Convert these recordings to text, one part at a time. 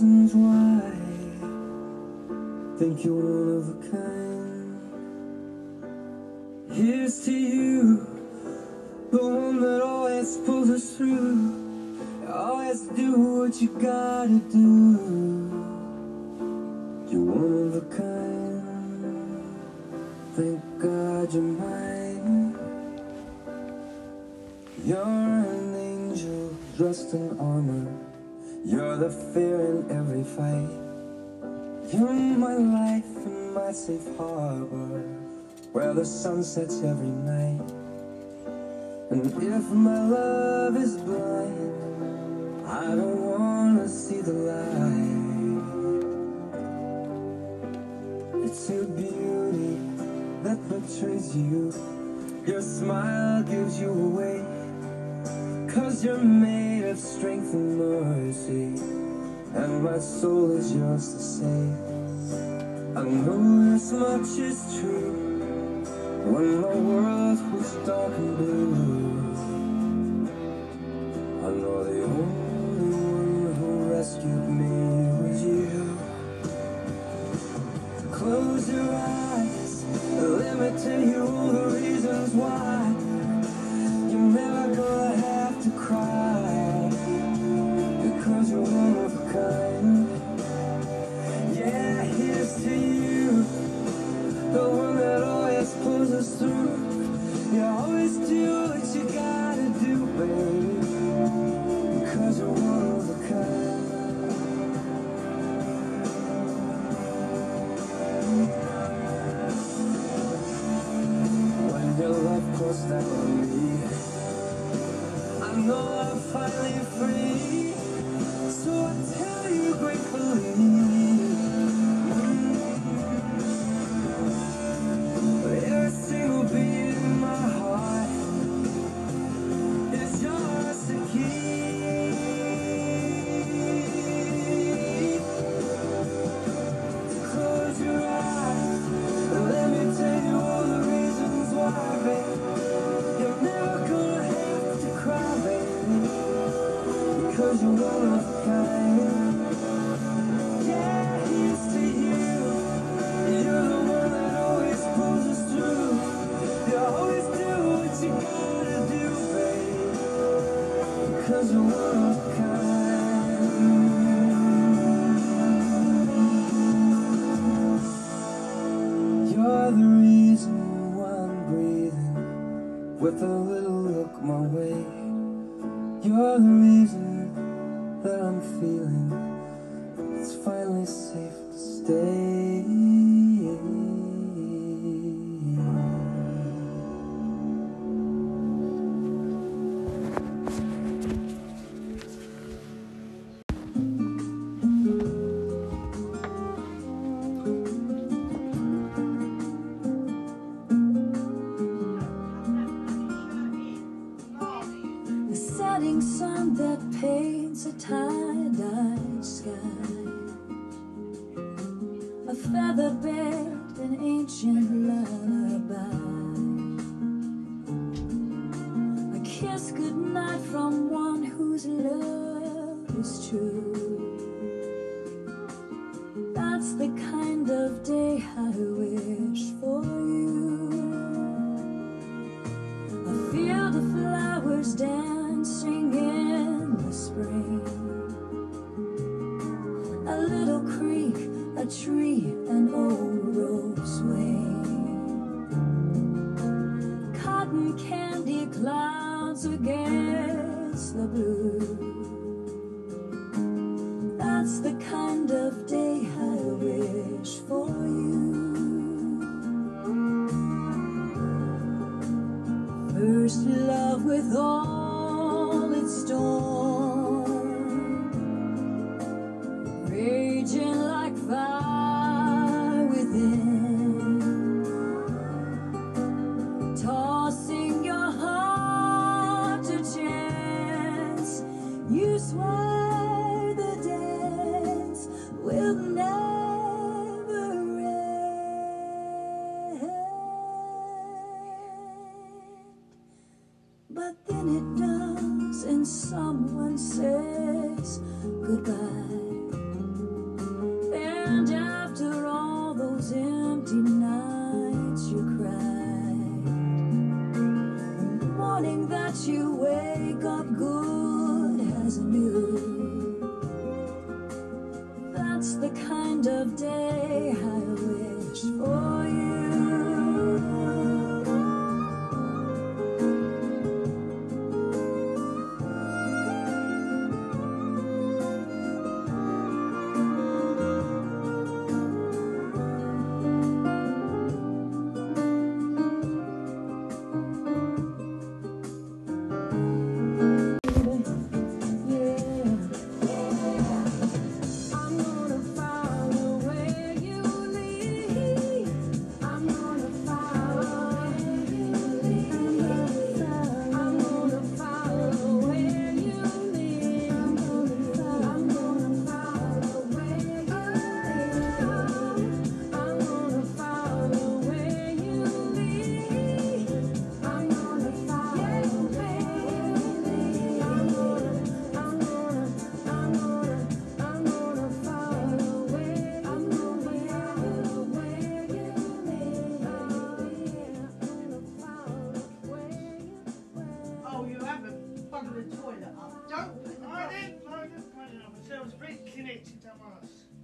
reasons why think you're one of a kind. Here's to you, the one that always pulls us through. Always do what you gotta do. You're one of a kind. Thank God you're mine. You're an angel dressed in armor. You're the fear in every fight. You're my life and my safe harbor, where the sun sets every night. And if my love is blind, I don't wanna see the light. It's your beauty that betrays you. Your smile gives you away. Cause you're made of strength and mercy. And my soul is yours to save. I know this much is true. When my world was dark and blue, kiss goodnight from one whose love is true That's the kind of day I wish for you a field of flowers dancing in the spring. A little creek, a tree,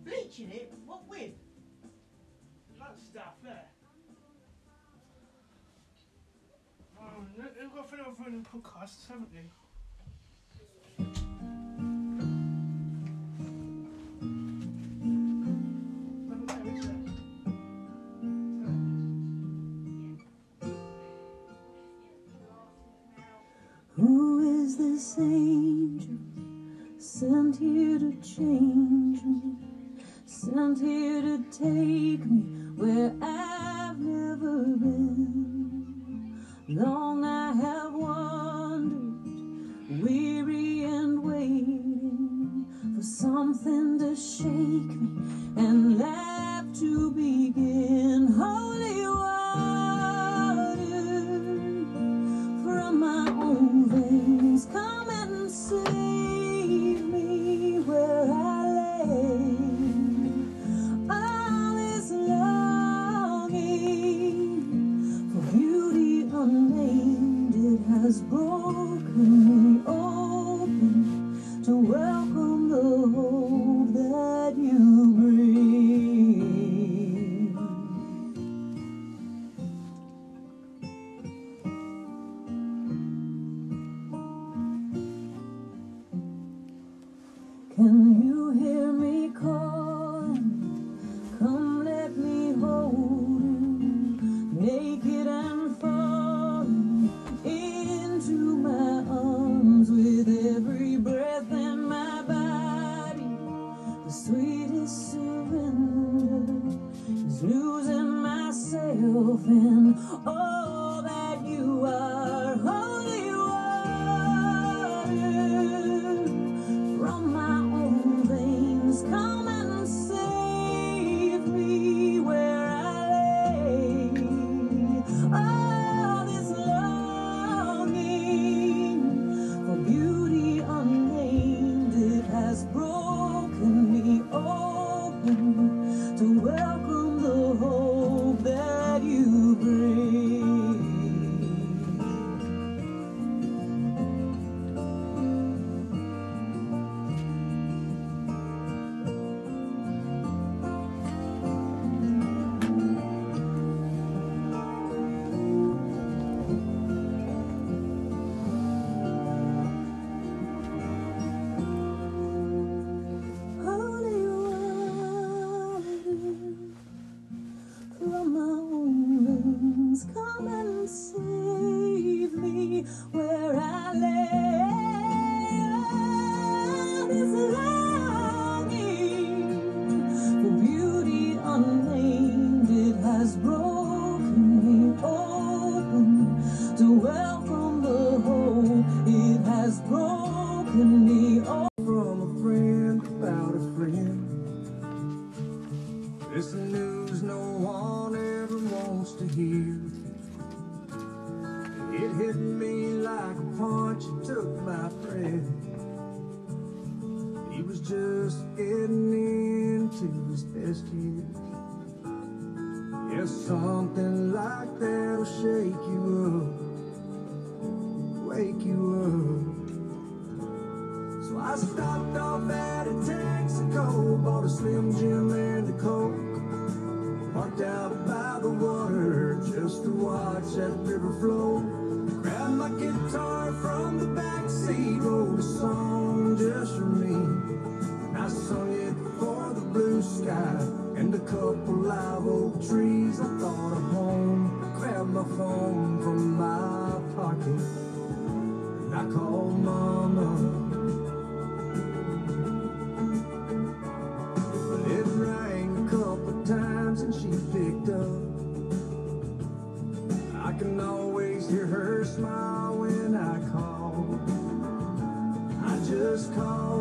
bleaching it, what with? That stuff there. Oh, they've got running podcasts, haven't they? Who is this angel? sent here to change me, sent here to take me where I've never been. Long I have wandered, weary and waiting for something to shake me. There's something like that'll shake you up, wake you up. So I stopped off at a Texaco, bought a Slim Jim and a Coke. Parked out by the water just to watch that river flow. Grabbed my guitar from the back seat, wrote a song. first call.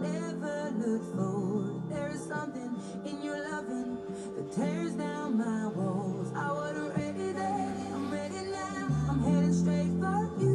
never looked for. There is something in your loving that tears down my walls. I would have ready. I'm ready now. I'm heading straight for you.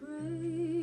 Great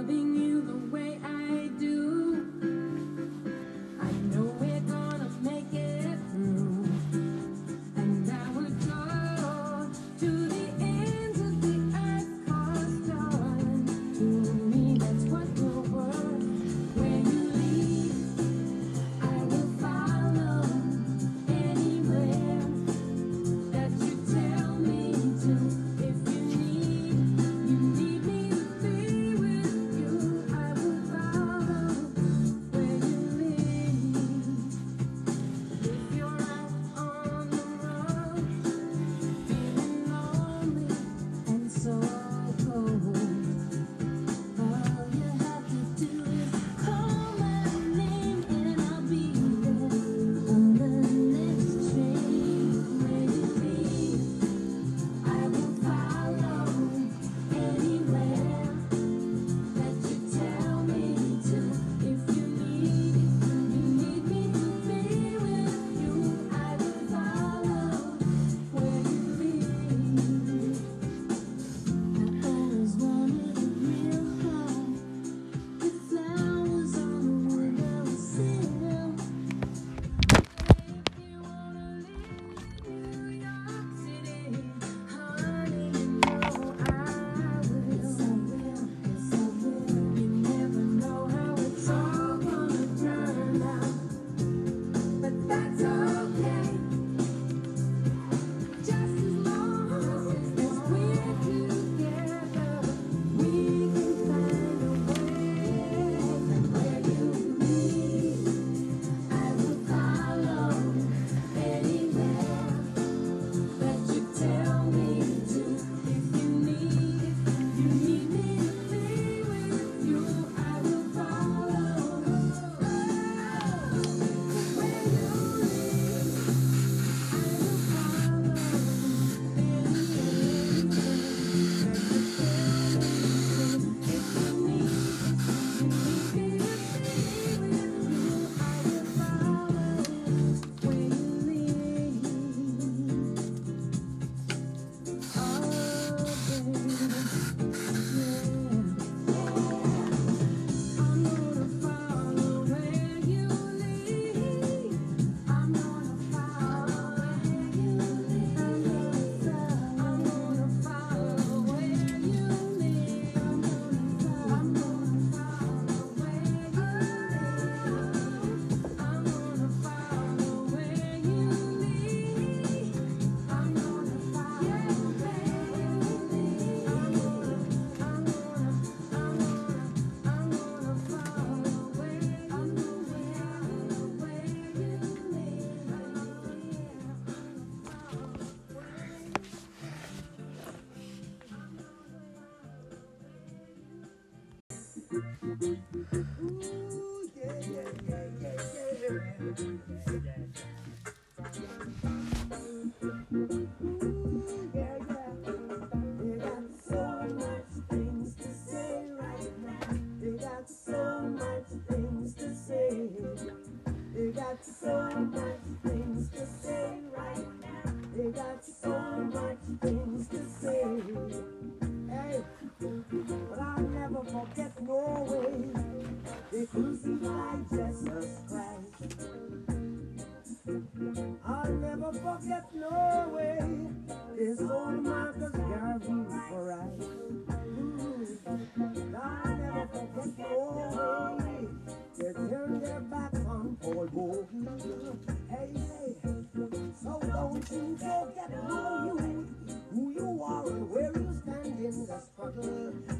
loving you. look at Norway. They crucified Jesus Christ. I'll never forget Norway. This old Marcus Garvey for right. I'll never forget Norway. They turned their back on Paul Bo. Hey, hey. So don't you forget who you, who you are and where you stand in the struggle.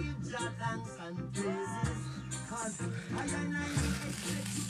One, two, one.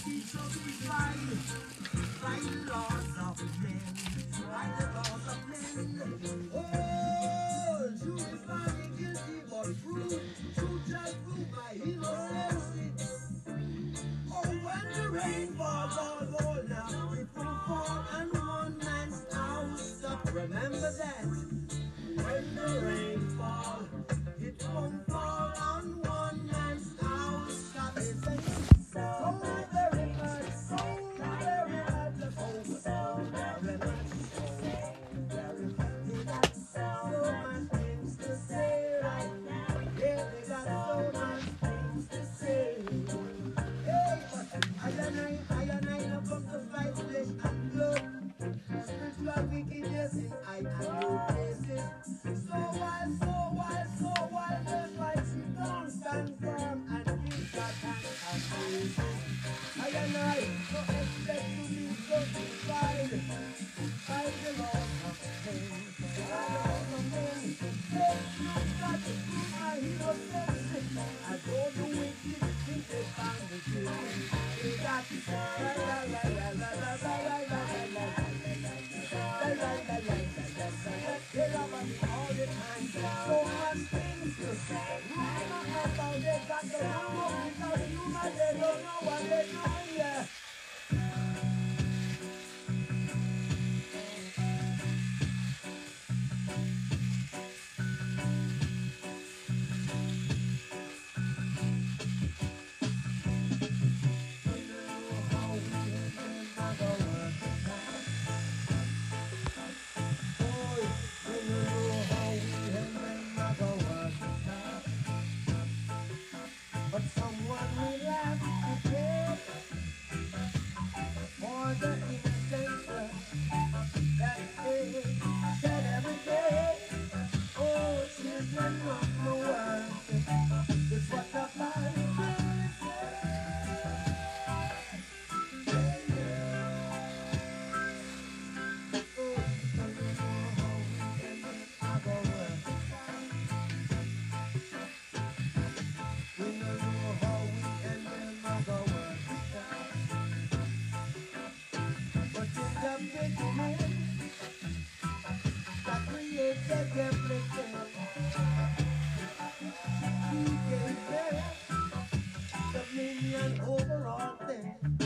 overall thing.